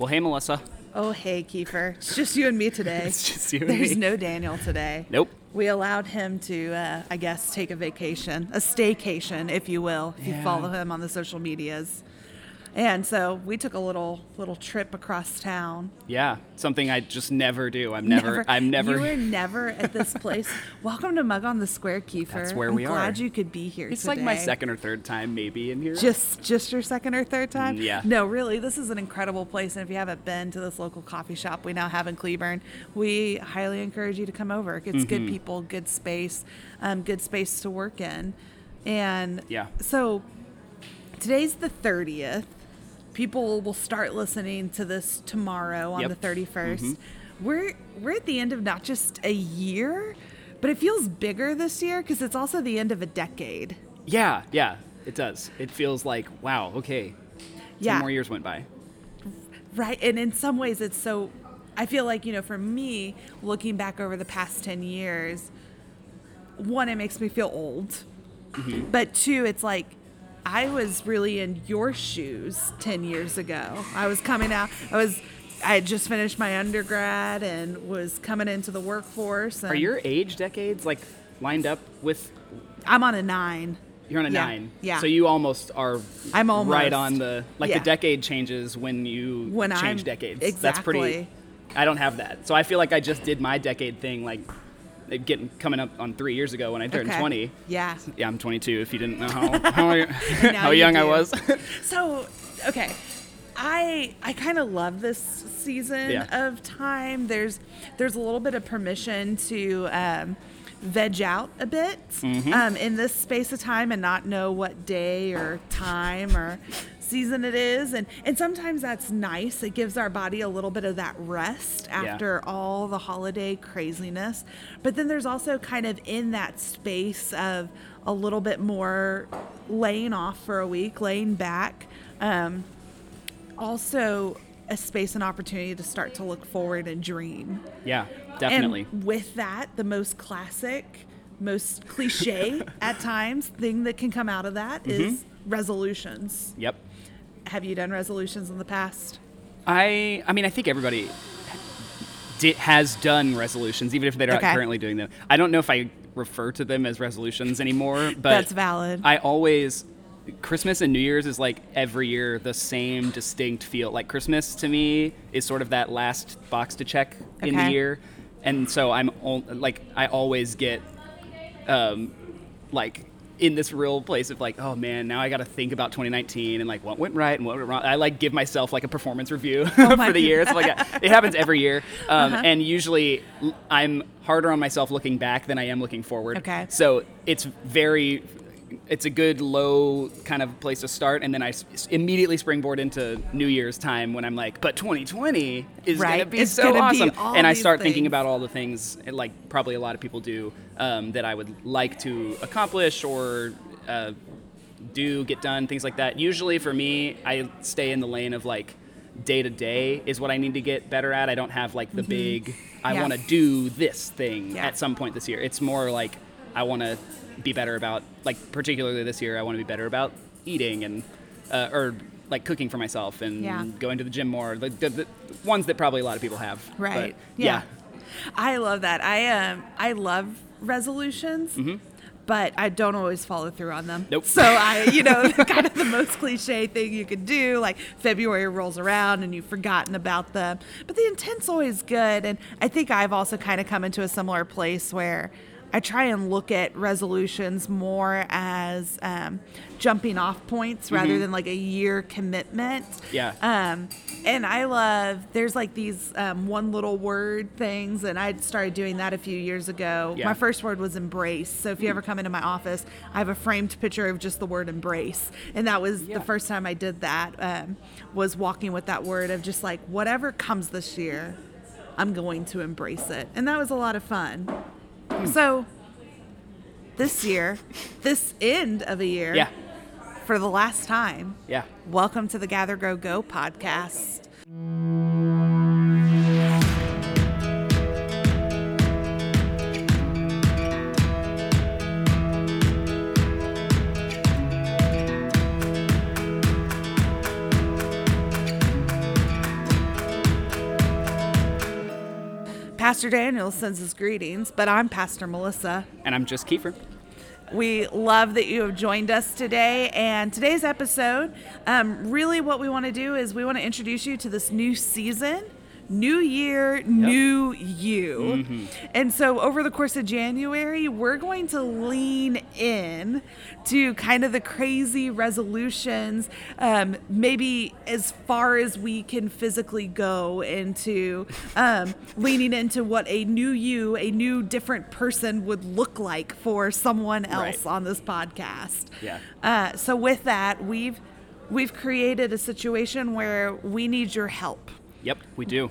Well, hey, Melissa. Oh, hey, Kiefer. It's just you and me today. It's just you and There's me. no Daniel today. Nope. We allowed him to, uh, I guess, take a vacation, a staycation, if you will, if you follow him on the social medias. And so we took a little little trip across town. Yeah, something I just never do. I'm never. I'm never. You were never at this place. Welcome to Mug on the Square, Kiefer. That's where I'm we are. glad you could be here. it's like my second or third time maybe in here. Just just your second or third time? Mm, yeah. No, really, this is an incredible place. And if you haven't been to this local coffee shop we now have in Cleburne, we highly encourage you to come over. It's Mm-hmm. good people, good space, um, good space to work in. And Yeah. so today's the 30th. People will start listening to this tomorrow on Yep. the 31st. Mm-hmm. We're we're at the end of not just a year, but it feels bigger this year because it's also the end of a decade. yeah, yeah, it does. It feels like wow. Okay, Yeah. ten more years went by. Right. And in some ways, it's so, I feel like, you know, for me, looking back over the past 10 years, one, it makes me feel old. But two, it's like, I was really in your shoes 10 years ago. I was coming out, I was, I had just finished my undergrad and was coming into the workforce. And Are your age decades like lined up with? I'm on a nine. You're on a Yeah, nine. yeah. So you almost are. I'm almost right on the like Yeah. the decade changes when you When change I'm- decades. That's pretty. I don't have that, so I feel like I just did my decade thing like getting coming up on three years ago when I turned Okay. 20. Yeah. Yeah, I'm 22. If you didn't know how how, how you young I was. So, okay. I I kind of love this season Yeah. of time. There's there's a little bit of permission to um, veg out a bit Mm-hmm. um, in this space of time and not know what day or time or season it is and and sometimes that's nice it gives our body a little bit of that rest after all the holiday craziness but then there's also kind of in that space of a little bit more laying off for a week laying back um, also a space and opportunity to start to look forward and dream yeah, definitely. and with that, the most classic, most cliche at times thing that can come out of that is Mm-hmm. resolutions. yep. Have you done resolutions in the past? I I mean I think everybody di has done resolutions, even if they're not currently doing them. I don't know if I refer to them as resolutions anymore, but That's valid. I always Christmas and New Year's is like every year the same distinct feel. Like Christmas to me is sort of that last box to check in the year, and so I'm like I always get um, like in this real place of like, oh man, now I got to think about 2019 and like what went right and what went wrong. I like give myself like a performance review Oh Uh-huh. for the year. It's like it happens every year, um, and usually I'm harder on myself looking back than I am looking forward. Okay. So it's very. It's a good low kind of place to start, and then i immediately springboard into New Year's time when I'm like, "But 2020 is Right. gonna be It's so gonna be awesome," and I start thinking about all the things eh, like probably a lot of people do um, that I would like to accomplish or uh, do get done, things like that. Usually for me, I stay in the lane of like day to day is what I need to get better at. I don't have like the big I Mm-hmm. Yeah. want to do this thing Yeah. at some point this year. It's more like I want to be better about like particularly this year I want to be better about eating and uh, or like cooking for myself and Yeah. going to the gym more. The, the, the ones that probably a lot of people have. Right. But, yeah. I love that. I um I love resolutions. But I don't always follow through on them. Mm-hmm. Nope. So I, you know, kind of the most cliche thing you could do. Like February rolls around and you've forgotten about them. But the intent's always good. And I think I've also kind of come into a similar place where I try and look at resolutions more as um, jumping off points rather than like a year commitment. Mm-hmm. Yeah. Um, and I love there's like these um, one little word things, and I started doing that a few years ago. Yeah. My first word was embrace. So if you ever come into my office, I have a framed picture of just the word embrace, and that was Yeah. the first time I did that. Um, was walking with that word of just like whatever comes this year, I'm going to embrace it, and that was a lot of fun. Hmm. So this year, this end of a year, Yeah. for the last time. Yeah. Welcome to the Gather Grow Go podcast. Pastor Daniel sends his greetings, but I'm Pastor Melissa. And I'm just Kiefer. We love that you have joined us today. And today's episode, um, really what we want to do is we want to introduce you to this new season. New year, new you. Mm-hmm. And so, over the course of January, we're going to lean in to kind of the crazy resolutions, um, maybe as far as we can physically go into um, leaning into what a new you, a new different person would look like for someone else Right. on this podcast. Yeah. Uh, so with that, we've we've created a situation where we need your help. Yep, we do.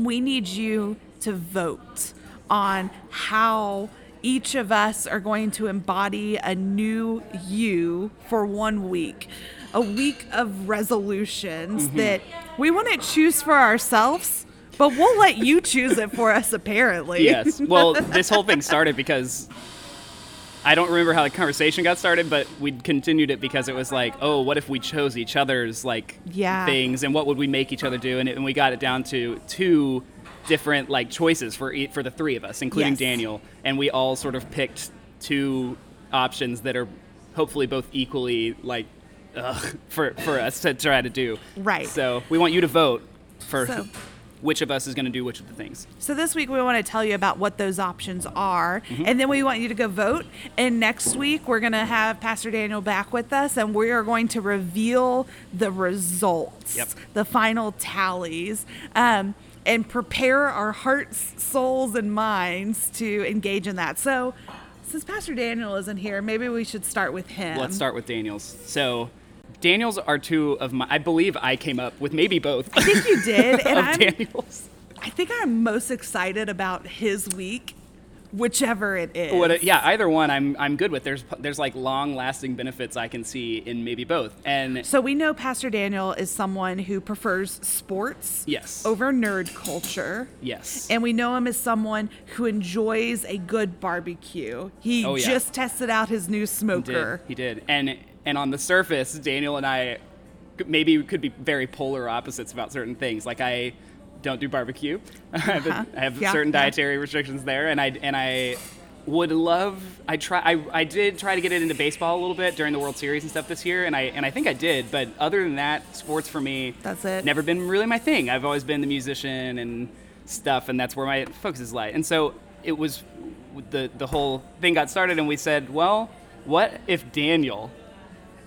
We need you to vote on how each of us are going to embody a new you for one week. A week of resolutions Mm-hmm. that we wouldn't choose for ourselves, but we'll let you choose it for us apparently. Yes. Well, this whole thing started because I don't remember how the conversation got started, but we continued it because it was like, oh, what if we chose each other's like Yeah. things, and what would we make each other do? And, it, and we got it down to two different like choices for e- for the three of us, including Yes. Daniel, and we all sort of picked two options that are hopefully both equally like ugh, for for us to try to do. Right. So we want you to vote for So- which of us is going to do which of the things. So this week we want to tell you about what those options are, Mm-hmm. and then we want you to go vote. And next week we're going to have Pastor Daniel back with us, and we are going to reveal the results, Yep. the final tallies, um, and prepare our hearts, souls, and minds to engage in that. So. Since Pastor Daniel isn't here, maybe we should start with him. Let's start with Daniel's. So, Daniel's are two of my. I believe I came up with maybe both I think you did, and I'm, Daniel's. I think I'm most excited about his week, whichever it is. What? Yeah, either one. I'm I'm good with. There's there's like long lasting benefits I can see in maybe both. And So we know Pastor Daniel is someone who prefers sports Yes. over nerd culture. yes, And we know him as someone who enjoys a good barbecue. He Oh, yeah. just tested out his new smoker. he did. smoker. He did. And and on the surface, Daniel and I maybe could be very polar opposites about certain things. Like I don't do barbecue. I have, Uh-huh. I have Yeah, certain yeah. dietary restrictions there, and I and I would love. I try. I, I did try to get it into baseball a little bit during the World Series and stuff this year, and I and I think I did. But other than that, sports for me, That's it. Never been really my thing. I've always been the musician and stuff, and that's where my focus is lie. And so it was the the whole thing got started, and we said, well, what if Daniel?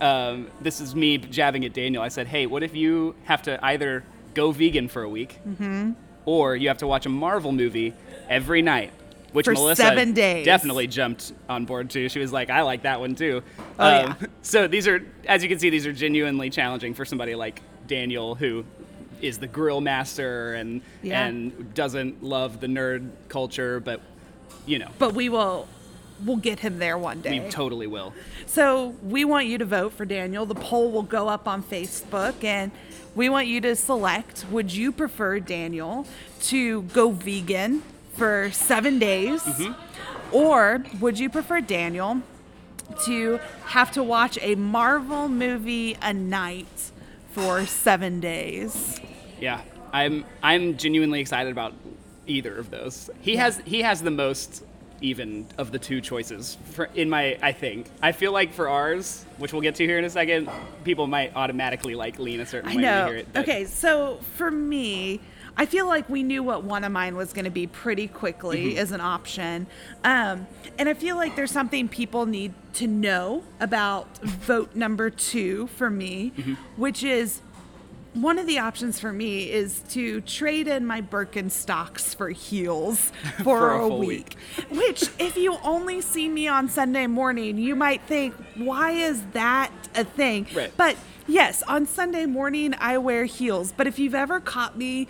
Um, this is me jabbing at Daniel. I said, hey, what if you have to either go vegan for a week, Mm-hmm. or you have to watch a Marvel movie every night? Which For Melissa seven days. definitely jumped on board too. She was like, "I like that one too." Oh, yeah. So these are, as you can see, these are genuinely challenging for somebody like Daniel, who is the grill master and Yeah. and doesn't love the nerd culture, but you know, But we will we'll get him there one day. we totally will. So we want you to vote for Daniel. The poll will go up on Facebook and we want you to select would you prefer Daniel to go vegan for seven days? Mm-hmm. Or would you prefer Daniel to have to watch a Marvel movie a night for seven days? Yeah, I'm I'm genuinely excited about either of those. He has he has the most even of the two choices for, in my I think. I feel like for ours, which we'll get to here in a second, people might automatically like lean a certain I way when know. they hear it. but- Okay, so for me, I feel like we knew what one of mine was going to be pretty quickly Mm-hmm. as an option. Um, and I feel like there's something people need to know about vote number two for me, Mm-hmm. which is one of the options for me is to trade in my Birkenstocks for heels for, For a, a full week. Which, if you only see me on Sunday morning, you might think, why is that a thing? Right. But yes, on Sunday morning, I wear heels. But if you've ever caught me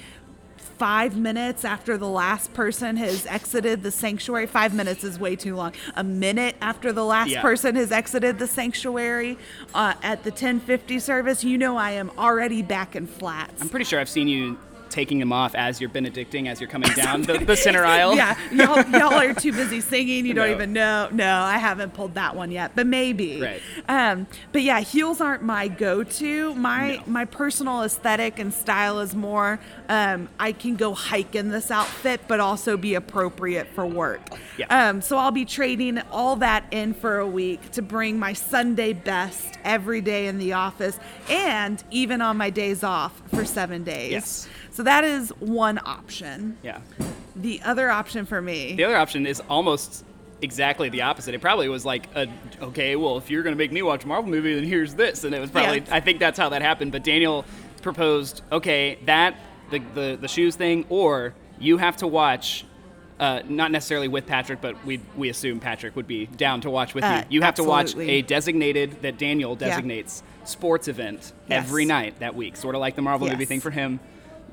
five minutes after the last person has exited the sanctuary, five minutes is way too long. A minute after the last Yeah. person has exited the sanctuary uh, at the 1050 service, you know I am already back in flats. I'm pretty sure I've seen you taking them off as you're benedicting as you're coming down the, the center aisle. Yeah, y'all, y'all are too busy singing. You don't No. even know. No, I haven't pulled that one yet, but maybe. Right. Um, but yeah, heels aren't my go-to. My No. my personal aesthetic and style is more. Um, I can go hike in this outfit, but also be appropriate for work. Yeah. Um, so I'll be trading all that in for a week to bring my Sunday best every day in the office, and even on my days off for seven days. Yes. So that is one option. Yeah. The other option for me. The other option is almost exactly the opposite. It probably was like, a, okay, well, if you're going to make me watch a Marvel movie, then here's this. And it was probably, Yeah. I think that's how that happened. But Daniel proposed, okay, that, the, the, the shoes thing, or you have to watch. Uh, not necessarily with Patrick, but we we assume Patrick would be down to watch with Uh, you. You have to watch a designated that Daniel Yeah. designates sports event Yes. every night that week, sort of like the Marvel movie thing for him.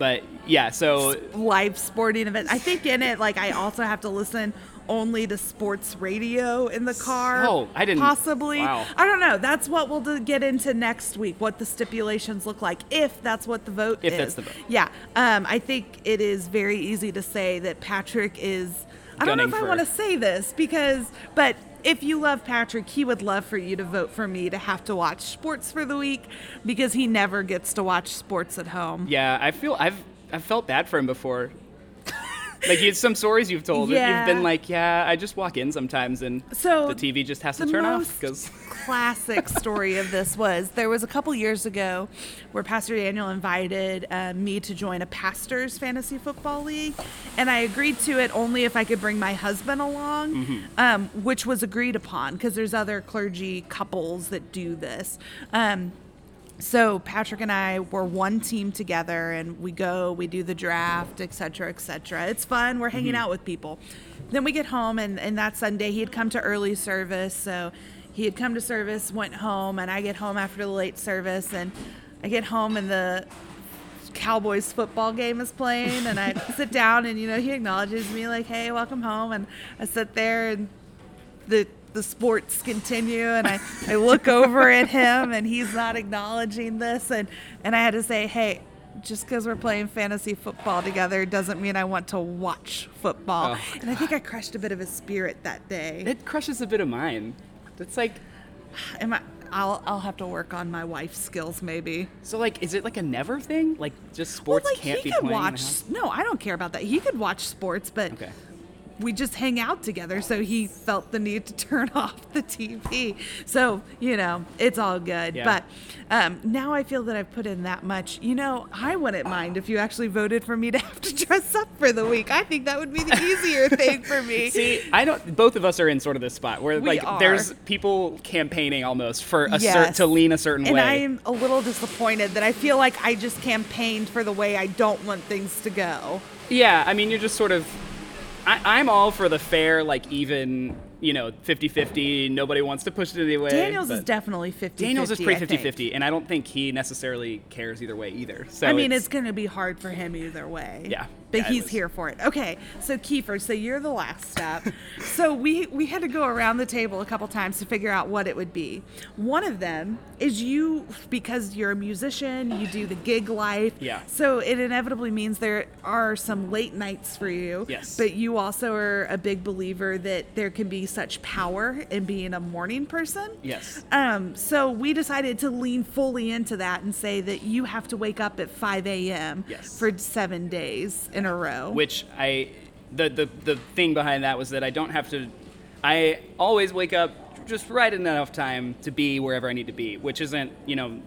But yeah, so live sporting event. I think in it, like I also have to listen only to sports radio in the car. Oh, I didn't- Possibly. wow. I don't know. That's what we'll do, get into next week. What the stipulations look like, if that's what the vote If is. that's the vote. Yeah. Um, I think it is very easy to say that Patrick is. I don't know if I want to say this because, but if you love Patrick, he would love for you to vote for me to have to watch sports for the week because he never gets to watch sports at home. Yeah, I feel I've I've felt bad for him before. Like you, some stories you've told, Yeah. you've been like, yeah, I just walk in sometimes and So, the TV just has to turn off because classic story of this was there was a couple years ago where Pastor Daniel invited uh, me to join a pastor's fantasy football league, and I agreed to it only if I could bring my husband along, Mm-hmm. um, which was agreed upon because there's other clergy couples that do this. Um, so Patrick and I were one team together, and we go, we do the draft, et cetera, et cetera. It's fun. We're hanging mm-hmm. out with people. Then we get home, and, and that Sunday he had come to early service, so he had come to service, went home, and I get home after the late service, and I get home, and the Cowboys football game is playing, and I sit down, and you know he acknowledges me like, "Hey, welcome home," and I sit there and the the sports continue and I, I look over at him and he's not acknowledging this and and I had to say hey just because we're playing fantasy football together doesn't mean I want to watch football Oh, and I think I crushed a bit of his spirit that day it crushes a bit of mine. It's like Am I, I'll I'll have to work on my wife's skills maybe so like is it like a never thing? Like just sports well, like can't he be could playing watch no I don't care about that he could watch sports but Okay. We just hang out together. So he felt the need to turn off the TV. So, you know, it's all good. Yeah. But um, now I feel that I've put in that much. You know, I wouldn't mind if you actually voted for me to have to dress up for the week. I think that would be the easier thing for me. See, I don't. Both of us are in sort of this spot where We like are. there's people campaigning almost for a Yes. to lean a certain and way. I'm a little disappointed that I feel like I just campaigned for the way I don't want things to go. Yeah, I mean, you're just sort of. I, I'm all for the fair, like even, you know, 50 50. Nobody wants to push it anyway. Daniels is definitely 50 Daniels is pretty I 50 think. 50, and I don't think he necessarily cares either way either. So I mean, it's, going to be hard for him either way. Yeah. But he's was. here for it. Okay. So Kiefer, so you're the last step. so we we had to go around the table a couple times to figure out what it would be. One of them is you because you're a musician, you do the gig life. Yeah. So it inevitably means there are some late nights for you. Yes. But you also are a big believer that there can be such power in being a morning person. Yes. Um, so we decided to lean fully into that and say that you have to wake up at 5 a.m. Yes. for seven days in a row. which I the, the the thing behind that was that I don't have to I always wake up just right enough time to be wherever I need to be, which isn't, you know,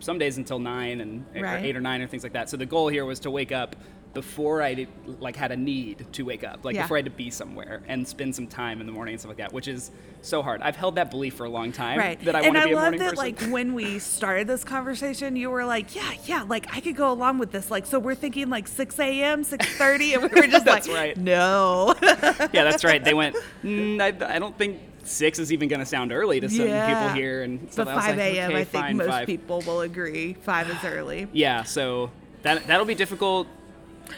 some days until 9 and or 8 or 9 or things like that. So the goal here was to wake up before I like had a need to wake up, like Yeah. before I had to be somewhere and spend some time in the morning and stuff like that, which is so hard. I've held that belief for a long time Right. that I and want to I be a love morning that, person. like, when we started this conversation, you were like, yeah, yeah, like, I could go along with this. Like, so we're thinking, like, 6 a.m., 6.30, and we were just That's like, right. no. yeah, that's right. They went. Mm, I, I don't think six is even going to sound early to some Yeah. people here, and so but I was 5 like, a.m., okay, I think most five. people will agree. 5 is early. Yeah, so that that'll be difficult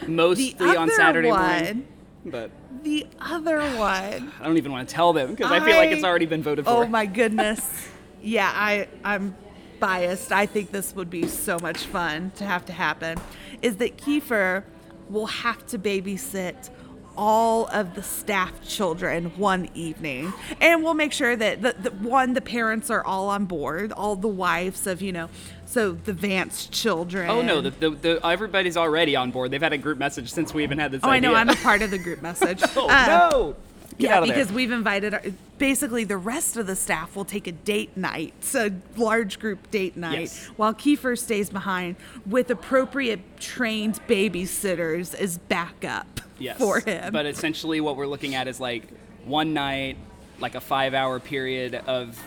mostly The on Saturday one- morning. But The other one. I don't even want to tell them because I, feel like it's already been voted for. Oh my goodness. yeah, I I'm biased. I think this would be so much fun to have to happen. is that Kiefer will have to babysit all of the staff children one evening and we'll make sure that the, the one the parents are all on board all the wives of you know so the vance children Oh no, the, the, the everybody's already on board. They've had a group message since we even had this oh i know i'm a part of the group message oh Uh, no! Get yeah, out of there. because we've invited our, basically the rest of the staff will take a date night, so large group date night, Yes. while Kiefer stays behind with appropriate trained babysitters as backup yes. for him. But essentially, what we're looking at is like one night, like a five-hour period of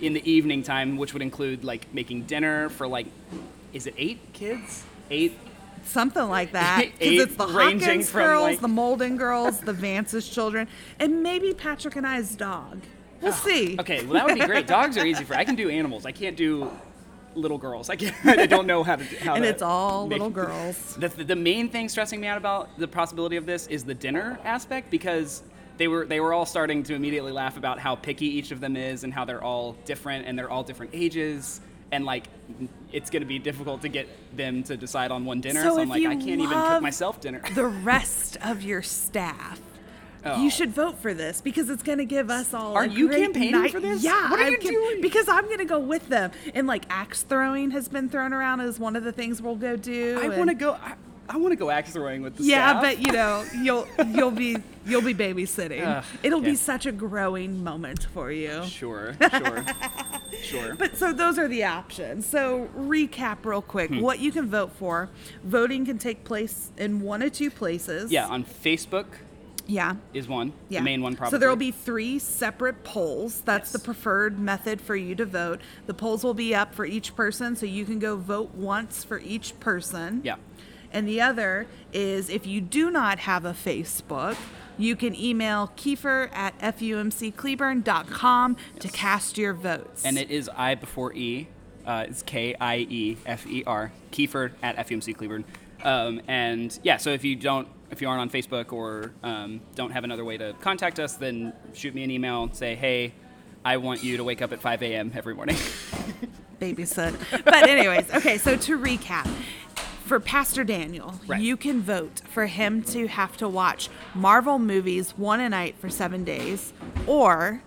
in the evening time, which would include like making dinner for like, is it eight kids? Eight. Something like that. Because it's the Hawkins girls, like- the Molden girls, the Vance's children, and maybe Patrick and I's dog. We'll oh, see. Oh, Okay, well that would be great. Dogs are easy for. I can do animals. I can't do little girls. I can't. I don't know how to. do- How And to it's all make- little girls. The, the main thing stressing me out about the possibility of this is the dinner aspect because they were they were all starting to immediately laugh about how picky each of them is and how they're all different and they're all different ages and like it's going to be difficult to get them to decide on one dinner. So So, I'm like I can't even cook myself dinner. The rest of your staff. Oh. You should vote for this because it's going to give us all. Are you campaigning night- for this? Yeah, What are I'm you doing? Because I'm going to go with them. And like axe throwing has been thrown around as one of the things we'll go do. I want to go. I, I want to go axe throwing with the Yeah, staff. but you know, you'll you'll be you'll be babysitting. Ugh, It'll be such a growing moment for you. Sure, sure, sure. But so those are the options. So recap real quick Hmm. what you can vote for. Voting can take place in one of two places. yeah, on Facebook Yeah. is one, Yeah. the main one probably. So there will be three separate polls. That's Yes. the preferred method for you to vote. The polls will be up for each person, so you can go vote once for each person. Yeah. And the other is if you do not have a Facebook, you can email Kiefer at fumccleburne.com to cast your votes. And it is I before E. Uh, it's K I E F E R. Kiefer at FUMC Cleburne. Um, and yeah, so if you don't, if you aren't on Facebook or um, don't have another way to contact us, then shoot me an email. and Say, hey, I want you to wake up at 5 a.m. every morning. babysit. But anyways, okay, so to recap. For Pastor Daniel, Right. you can vote for him to have to watch Marvel movies one a night for seven days, or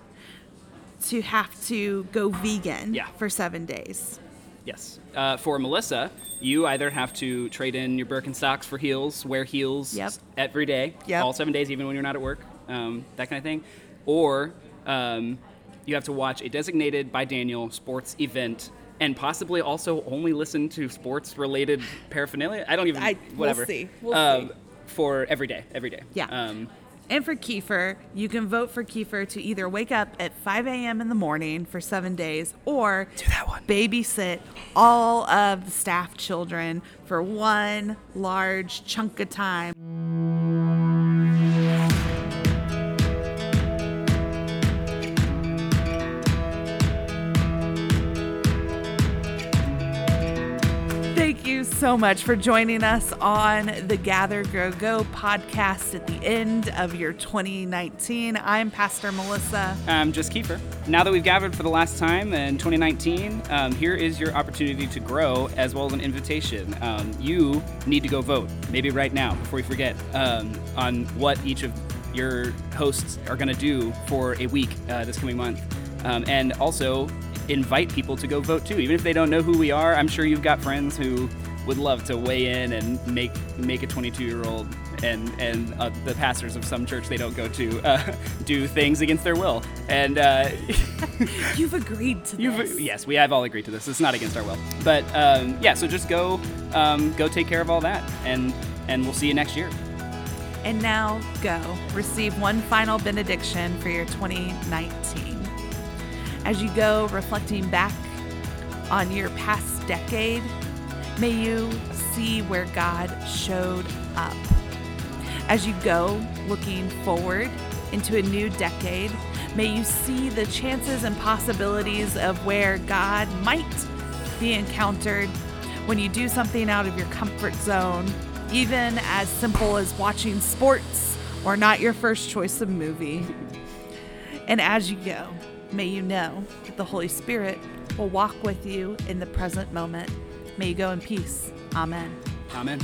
to have to go vegan Yeah. for seven days. yes. Uh, for Melissa, you either have to trade in your Birkenstocks for heels, wear heels Yep. every day, Yep. all seven days, even when you're not at work, um, that kind of thing, or um, you have to watch a designated by Daniel sports event. And possibly also only listen to sports-related paraphernalia. I don't even I- we'll whatever. see. We'll um, see. For every day, every day. Yeah. Um, And for Kiefer, you can vote for Kiefer to either wake up at 5 a.m. in the morning for seven days or Do that one. babysit all of the staff children for one large chunk of time. Thank you so much for joining us on the Gather Grow Go podcast at the end of your 2019. I'm Pastor Melissa. I'm just Kiefer. Now that we've gathered for the last time in 2019, um, here is your opportunity to grow as well as an invitation. Um, you need to go vote, maybe right now before we forget, um, on what each of your hosts are going to do for a week uh, this coming month. Um, and also invite people to go vote too, even if they don't know who we are. I'm sure you've got friends who would love to weigh in and make make a 22 year old and and uh, the pastors of some church they don't go to uh, do things against their will. And uh, You've agreed to you've this. yes, we have all agreed to this. It's not against our will, but um, yeah. So just go um, go take care of all that, and and we'll see you next year. And now go receive one final benediction for your 2019. As you go reflecting back on your past decade, may you see where God showed up. As you go looking forward into a new decade, may you see the chances and possibilities of where God might be encountered when you do something out of your comfort zone, even as simple as watching sports or not your first choice of movie. And as you go, may you know that the Holy Spirit will walk with you in the present moment. May you go in peace. Amen. Amen.